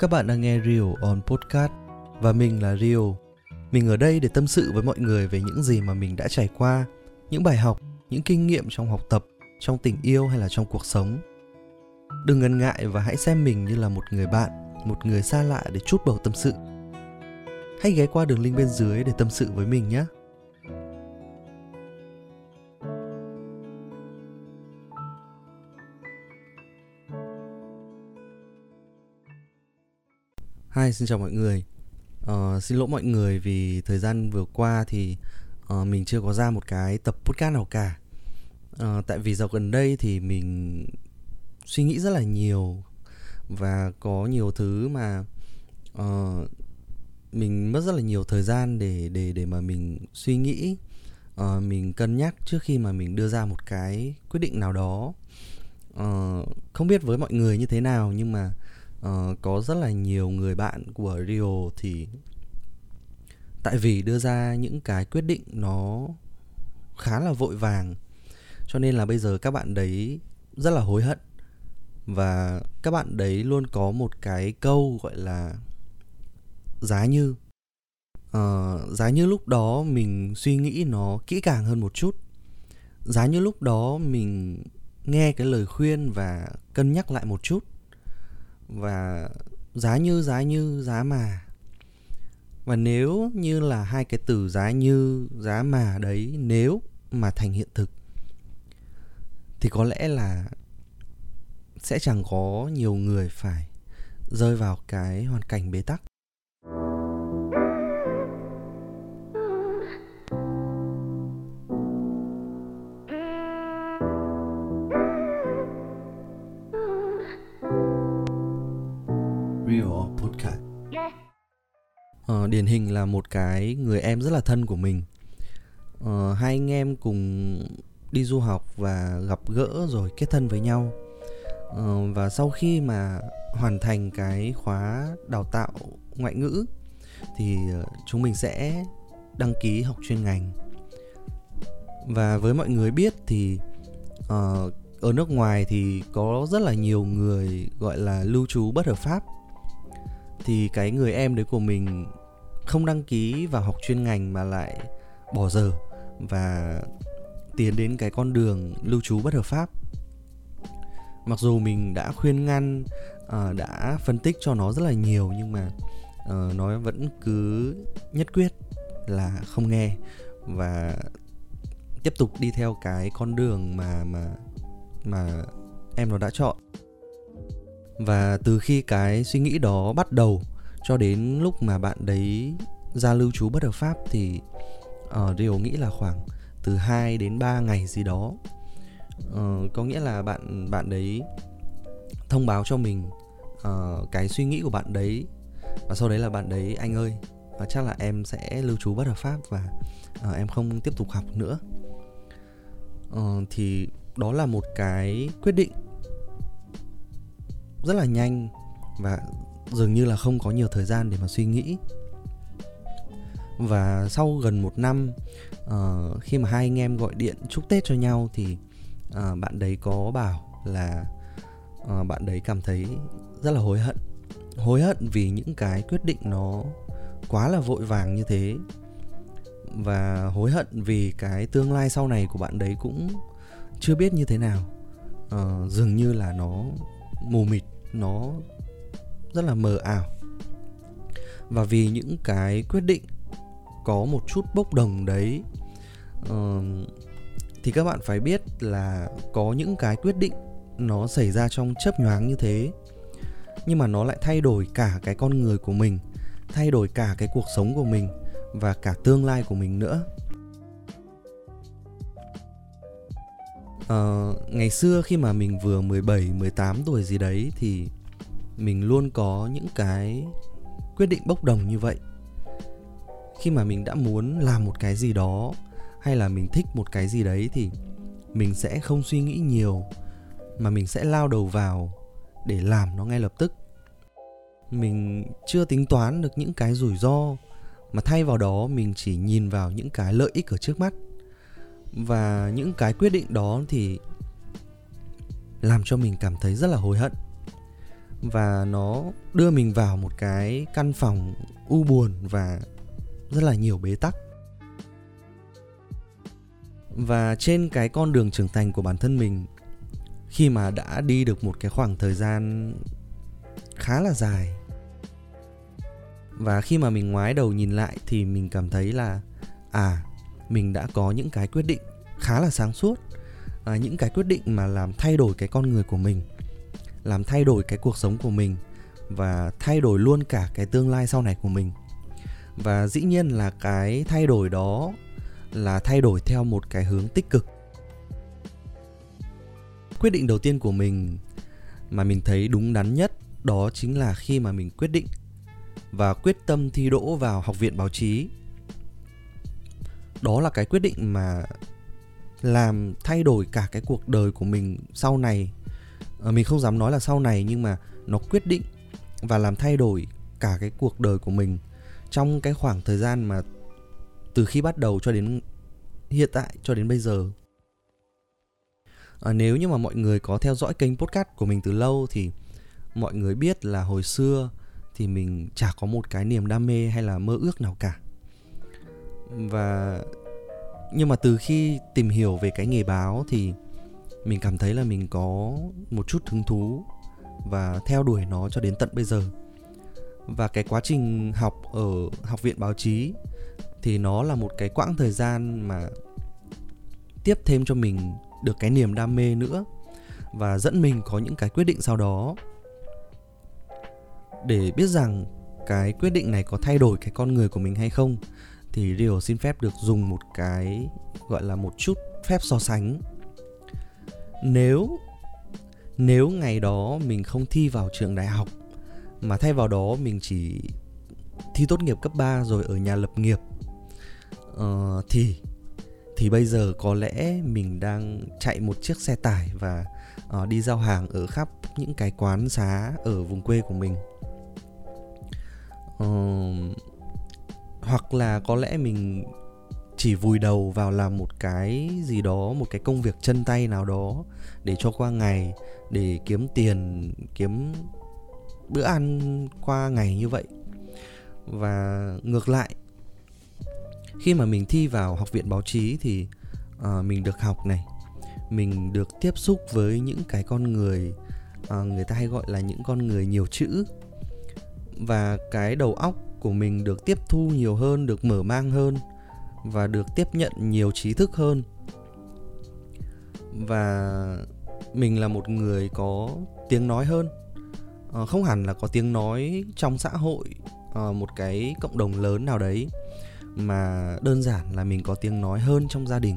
Các bạn đang nghe Rio on Podcast và mình là Rio. Mình ở đây để tâm sự với mọi người về những gì mà mình đã trải qua, những bài học, những kinh nghiệm trong học tập, trong tình yêu hay là trong cuộc sống. Đừng ngần ngại và hãy xem mình như là một người bạn, một người xa lạ để chút bầu tâm sự. Hãy ghé qua đường link bên dưới để tâm sự với mình nhé. Hi, xin chào mọi người. Uh, xin lỗi mọi người vì thời gian vừa qua thì uh, mình chưa có ra một cái tập podcast nào cả. Uh, tại vì dạo gần đây thì mình suy nghĩ rất là nhiều và có nhiều thứ mà uh, mình mất rất là nhiều thời gian để để để mà mình suy nghĩ, uh, mình cân nhắc trước khi mà mình đưa ra một cái quyết định nào đó. Uh, không biết với mọi người như thế nào nhưng mà uh, có rất là nhiều người bạn của Rio thì tại vì đưa ra những cái quyết định nó khá là vội vàng cho nên là bây giờ các bạn đấy rất là hối hận. Và các bạn đấy luôn có một cái câu gọi là giá như. Uh, giá như lúc đó mình suy nghĩ nó kỹ càng hơn một chút. Giá như lúc đó mình nghe cái lời khuyên và cân nhắc lại một chút và giá như giá như, giá mà. Và nếu như là hai cái từ giá như, giá mà đấy, nếu mà thành hiện thực, thì có lẽ là sẽ chẳng có nhiều người phải rơi vào cái hoàn cảnh bế tắc. Điển hình là một cái người em rất là thân của mình. Ờ, Hai anh em cùng đi du học và gặp gỡ rồi kết thân với nhau. Ờ, Và sau khi mà hoàn thành cái khóa đào tạo ngoại ngữ Thì ờ, chúng mình sẽ đăng ký học chuyên ngành. Và với mọi người biết thì uh, ở nước ngoài thì có rất là nhiều người gọi là lưu trú bất hợp pháp. Thì cái người em đấy của mình không đăng ký vào học chuyên ngành mà lại bỏ giờ và tiến đến cái con đường lưu trú bất hợp pháp. Mặc dù mình đã khuyên ngăn uh, đã phân tích cho nó rất là nhiều nhưng mà uh, nó vẫn cứ nhất quyết là không nghe và tiếp tục đi theo cái con đường mà mà mà em nó đã chọn. Và từ khi cái suy nghĩ đó bắt đầu cho đến lúc mà bạn đấy ra lưu trú bất hợp pháp thì ờ, uh, Rio nghĩ là khoảng từ 2 đến 3 ngày gì đó. Uh, có nghĩa là bạn bạn đấy thông báo cho mình uh, cái suy nghĩ của bạn đấy và sau đấy là bạn đấy anh ơi và chắc là em sẽ lưu trú bất hợp pháp và uh, em không tiếp tục học nữa. Uh, thì đó là một cái quyết định rất là nhanh và dường như là không có nhiều thời gian để mà suy nghĩ. Và sau gần một năm uh, khi mà hai anh em gọi điện chúc tết cho nhau thì uh, bạn đấy có bảo là uh, bạn đấy cảm thấy rất là hối hận. Hối hận vì những cái quyết định nó quá là vội vàng như thế. Và hối hận vì cái tương lai sau này của bạn đấy cũng chưa biết như thế nào. Uh, dường như là nó mù mịt nó rất là mờ ảo. Và vì những cái quyết định có một chút bốc đồng đấy uh, thì các bạn phải biết là có những cái quyết định nó xảy ra trong chớp nhoáng như thế. Nhưng mà nó lại thay đổi cả cái con người của mình thay đổi cả cái cuộc sống của mình và cả tương lai của mình nữa. Uh, ngày xưa khi mà mình vừa 17, 18 tuổi gì đấy thì mình luôn có những cái quyết định bốc đồng như vậy. Khi mà mình đã muốn làm một cái gì đó hay là mình thích một cái gì đấy thì mình sẽ không suy nghĩ nhiều, mà mình sẽ lao đầu vào để làm nó ngay lập tức. Mình chưa tính toán được những cái rủi ro, mà thay vào đó mình chỉ nhìn vào những cái lợi ích ở trước mắt và những cái quyết định đó thì làm cho mình cảm thấy rất là hối hận và nó đưa mình vào một cái căn phòng u buồn và rất là nhiều bế tắc. Và trên cái con đường trưởng thành của bản thân mình khi mà đã đi được một cái khoảng thời gian khá là dài và khi mà mình ngoái đầu nhìn lại thì mình cảm thấy là à mình đã có những cái quyết định khá là sáng suốt à, những cái quyết định mà làm thay đổi cái con người của mình làm thay đổi cái cuộc sống của mình và thay đổi luôn cả cái tương lai sau này của mình. Và dĩ nhiên là cái thay đổi đó là thay đổi theo một cái hướng tích cực. Quyết định đầu tiên của mình mà mình thấy đúng đắn nhất đó chính là khi mà mình quyết định và quyết tâm thi đỗ vào học viện báo chí. Đó là cái quyết định mà làm thay đổi cả cái cuộc đời của mình sau này à, mình không dám nói là sau này nhưng mà nó quyết định và làm thay đổi cả cái cuộc đời của mình. Trong cái khoảng thời gian mà từ khi bắt đầu cho đến hiện tại cho đến bây giờ. À, nếu như mà mọi người có theo dõi kênh podcast của mình từ lâu thì mọi người biết là hồi xưa thì mình chả có một cái niềm đam mê hay là mơ ước nào cả. Và nhưng mà từ khi tìm hiểu về cái nghề báo thì mình cảm thấy là mình có một chút hứng thú và theo đuổi nó cho đến tận bây giờ. Và cái quá trình học ở học viện báo chí thì nó là một cái quãng thời gian mà tiếp thêm cho mình được cái niềm đam mê nữa và dẫn mình có những cái quyết định sau đó. Để biết rằng cái quyết định này có thay đổi cái con người của mình hay không thì Rio xin phép được dùng một cái gọi là một chút phép so sánh nếu nếu ngày đó mình không thi vào trường đại học mà thay vào đó mình chỉ thi tốt nghiệp cấp 3 rồi ở nhà lập nghiệp uh, thì thì bây giờ có lẽ mình đang chạy một chiếc xe tải và uh, đi giao hàng ở khắp những cái quán xá ở vùng quê của mình. Uh, hoặc là có lẽ mình chỉ vùi đầu vào làm một cái gì đó một cái công việc chân tay nào đó để cho qua ngày để kiếm tiền kiếm bữa ăn qua ngày như vậy. Và ngược lại khi mà mình thi vào học viện báo chí thì uh, mình được học này mình được tiếp xúc với những cái con người uh, người ta hay gọi là những con người nhiều chữ. Và cái đầu óc của mình được tiếp thu nhiều hơn được mở mang hơn và được tiếp nhận nhiều trí thức hơn. Và mình là một người có tiếng nói hơn. À, không hẳn là có tiếng nói trong xã hội à, một cái cộng đồng lớn nào đấy mà đơn giản là mình có tiếng nói hơn trong gia đình.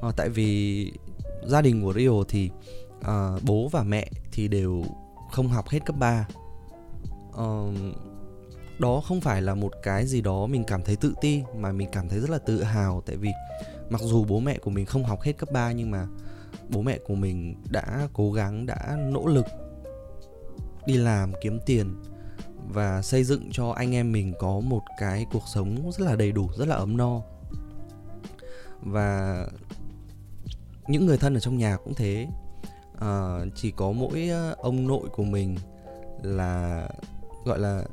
À, tại vì gia đình của Rio thì à, bố và mẹ thì đều không học hết cấp 3 à, đó không phải là một cái gì đó mình cảm thấy tự ti mà mình cảm thấy rất là tự hào. Tại vì mặc dù bố mẹ của mình không học hết cấp 3 nhưng mà bố mẹ của mình đã cố gắng đã nỗ lực đi làm kiếm tiền và xây dựng cho anh em mình có một cái cuộc sống rất là đầy đủ rất là ấm no. Và những người thân ở trong nhà cũng thế. À, chỉ có mỗi ờ, ông nội của mình là gọi là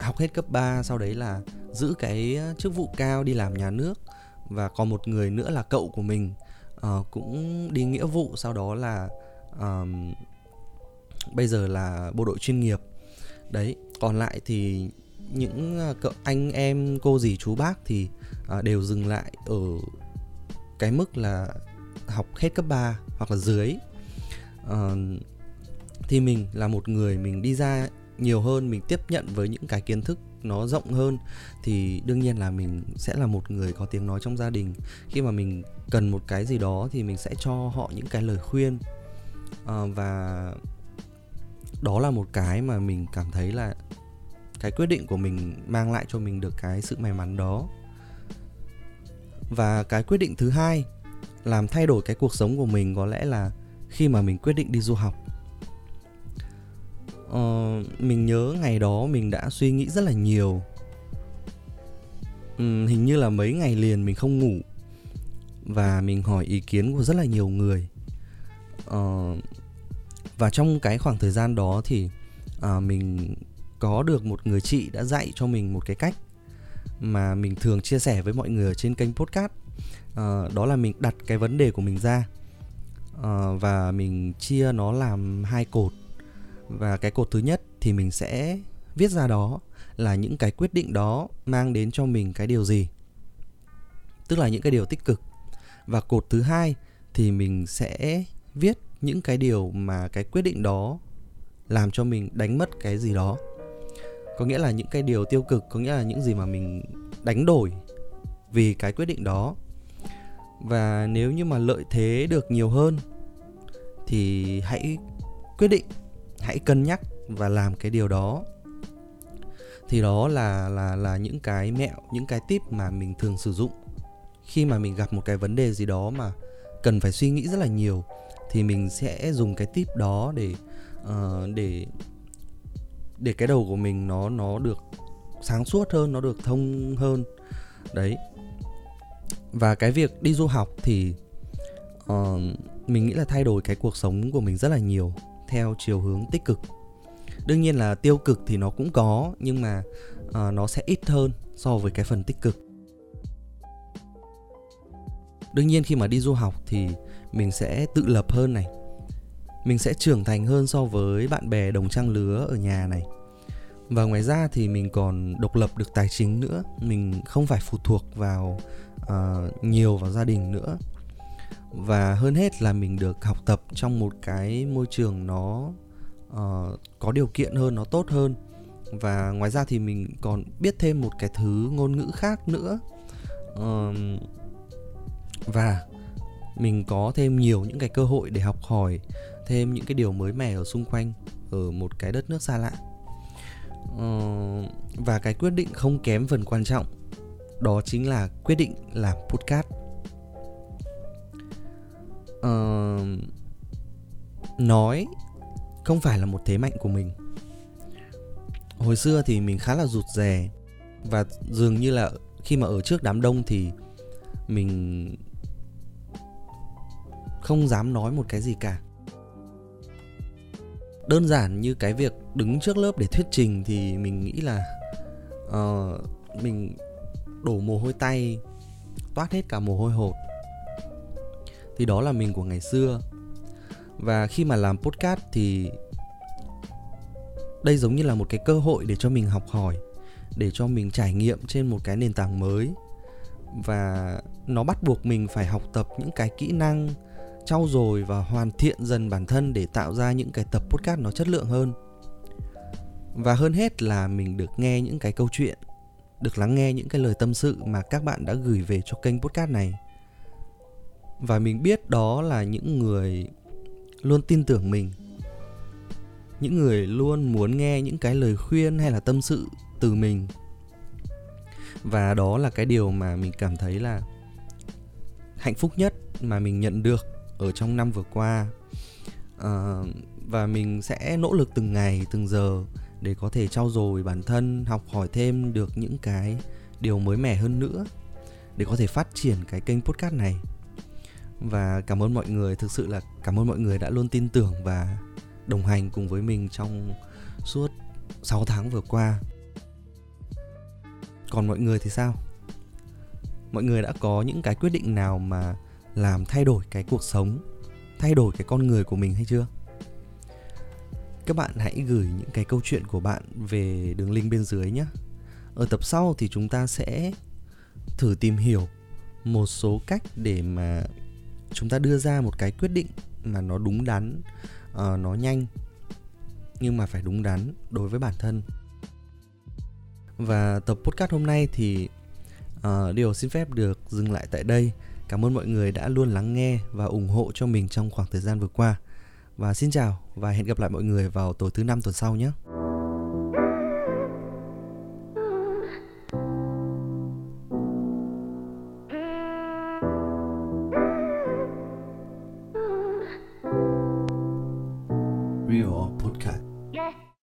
học hết cấp 3 sau đấy là giữ cái ờ, chức vụ cao đi làm nhà nước và còn một người nữa là cậu của mình uh, cũng đi nghĩa vụ sau đó là um, bây giờ là bộ đội chuyên nghiệp. Đấy còn lại thì những ờ, cậu anh em cô dì chú bác thì uh, đều dừng lại ở cái mức là học hết cấp 3 hoặc là dưới. Uh, thì mình là một người mình đi ra nhiều hơn mình tiếp nhận với những cái kiến thức nó rộng hơn thì đương nhiên là mình sẽ là một người có tiếng nói trong gia đình. Khi mà mình cần một cái gì đó thì mình sẽ cho họ những cái lời khuyên. À, và đó là một cái mà mình cảm thấy là cái quyết định của mình mang lại cho mình được cái sự may mắn đó. Và cái quyết định thứ hai làm thay đổi cái cuộc sống của mình có lẽ là khi mà mình quyết định đi du học uh, mình nhớ ngày đó mình đã suy nghĩ rất là nhiều. Um, hình như là mấy ngày liền mình không ngủ. Và mình hỏi ý kiến của rất là nhiều người. Uh, và trong cái khoảng thời gian đó thì uh, mình có được một người chị đã dạy cho mình một cái cách mà mình thường chia sẻ với mọi người ở trên kênh podcast. Uh, đó là mình đặt cái vấn đề của mình ra. Uh, và mình chia nó làm hai cột và cái cột thứ nhất thì mình sẽ viết ra đó là những cái quyết định đó mang đến cho mình cái điều gì. Tức là những cái điều tích cực. Và cột thứ hai thì mình sẽ viết những cái điều mà cái quyết định đó làm cho mình đánh mất cái gì đó. Có nghĩa là những cái điều tiêu cực, có nghĩa là những gì mà mình đánh đổi vì cái quyết định đó. Và nếu như mà lợi thế được nhiều hơn thì hãy quyết định hãy cân nhắc và làm cái điều đó. Thì đó là là là những cái mẹo những cái tip mà mình thường sử dụng. Khi mà mình gặp một cái vấn đề gì đó mà cần phải suy nghĩ rất là nhiều thì mình sẽ dùng cái tip đó để uh, để để cái đầu của mình nó nó được sáng suốt hơn nó được thông hơn. Đấy. Và cái việc đi du học thì uh, mình nghĩ là thay đổi cái cuộc sống của mình rất là nhiều theo chiều hướng tích cực. Đương nhiên là tiêu cực thì nó cũng có nhưng mà uh, nó sẽ ít hơn so với cái phần tích cực. Đương nhiên khi mà đi du học thì mình sẽ tự lập hơn này. Mình sẽ trưởng thành hơn so với bạn bè đồng trang lứa ở nhà này. Và ngoài ra thì mình còn độc lập được tài chính nữa. Mình không phải phụ thuộc vào uh, nhiều vào gia đình nữa và hơn hết là mình được học tập trong một cái môi trường nó uh, có điều kiện hơn nó tốt hơn. Và ngoài ra thì mình còn biết thêm một cái thứ ngôn ngữ khác nữa. Uh, và mình có thêm nhiều những cái cơ hội để học hỏi thêm những cái điều mới mẻ ở xung quanh ở một cái đất nước xa lạ. Uh, và cái quyết định không kém phần quan trọng đó chính là quyết định làm podcast uh, nói không phải là một thế mạnh của mình. Hồi xưa thì mình khá là rụt rè và dường như là khi mà ở trước đám đông thì mình không dám nói một cái gì cả. Đơn giản như cái việc đứng trước lớp để thuyết trình thì mình nghĩ là uh, mình đổ mồ hôi tay toát hết cả mồ hôi hột thì đó là mình của ngày xưa. Và khi mà làm podcast thì đây giống như là một cái cơ hội để cho mình học hỏi, để cho mình trải nghiệm trên một cái nền tảng mới. Và nó bắt buộc mình phải học tập những cái kỹ năng, trau dồi và hoàn thiện dần bản thân để tạo ra những cái tập podcast nó chất lượng hơn. Và hơn hết là mình được nghe những cái câu chuyện, được lắng nghe những cái lời tâm sự mà các bạn đã gửi về cho kênh podcast này và mình biết đó là những người luôn tin tưởng mình. Những người luôn muốn nghe những cái lời khuyên hay là tâm sự từ mình. Và đó là cái điều mà mình cảm thấy là hạnh phúc nhất mà mình nhận được ở trong năm vừa qua. À, và mình sẽ nỗ lực từng ngày từng giờ để có thể trau dồi bản thân học hỏi thêm được những cái điều mới mẻ hơn nữa để có thể phát triển cái kênh podcast này và cảm ơn mọi người. Thực sự là cảm ơn mọi người đã luôn tin tưởng và đồng hành cùng với mình trong suốt 6 tháng vừa qua. Còn mọi người thì sao? Mọi người đã có những cái quyết định nào mà làm thay đổi cái cuộc sống, thay đổi cái con người của mình hay chưa? Các bạn hãy gửi những cái câu chuyện của bạn về đường link bên dưới nhé. Ở tập sau thì chúng ta sẽ thử tìm hiểu một số cách để mà chúng ta đưa ra một cái quyết định mà nó đúng đắn uh, nó nhanh nhưng mà phải đúng đắn đối với bản thân. Và tập podcast hôm nay thì uh, điều xin phép được dừng lại tại đây. Cảm ơn mọi người đã luôn lắng nghe và ủng hộ cho mình trong khoảng thời gian vừa qua. Và xin chào và hẹn gặp lại mọi người vào tối thứ năm tuần sau nhé.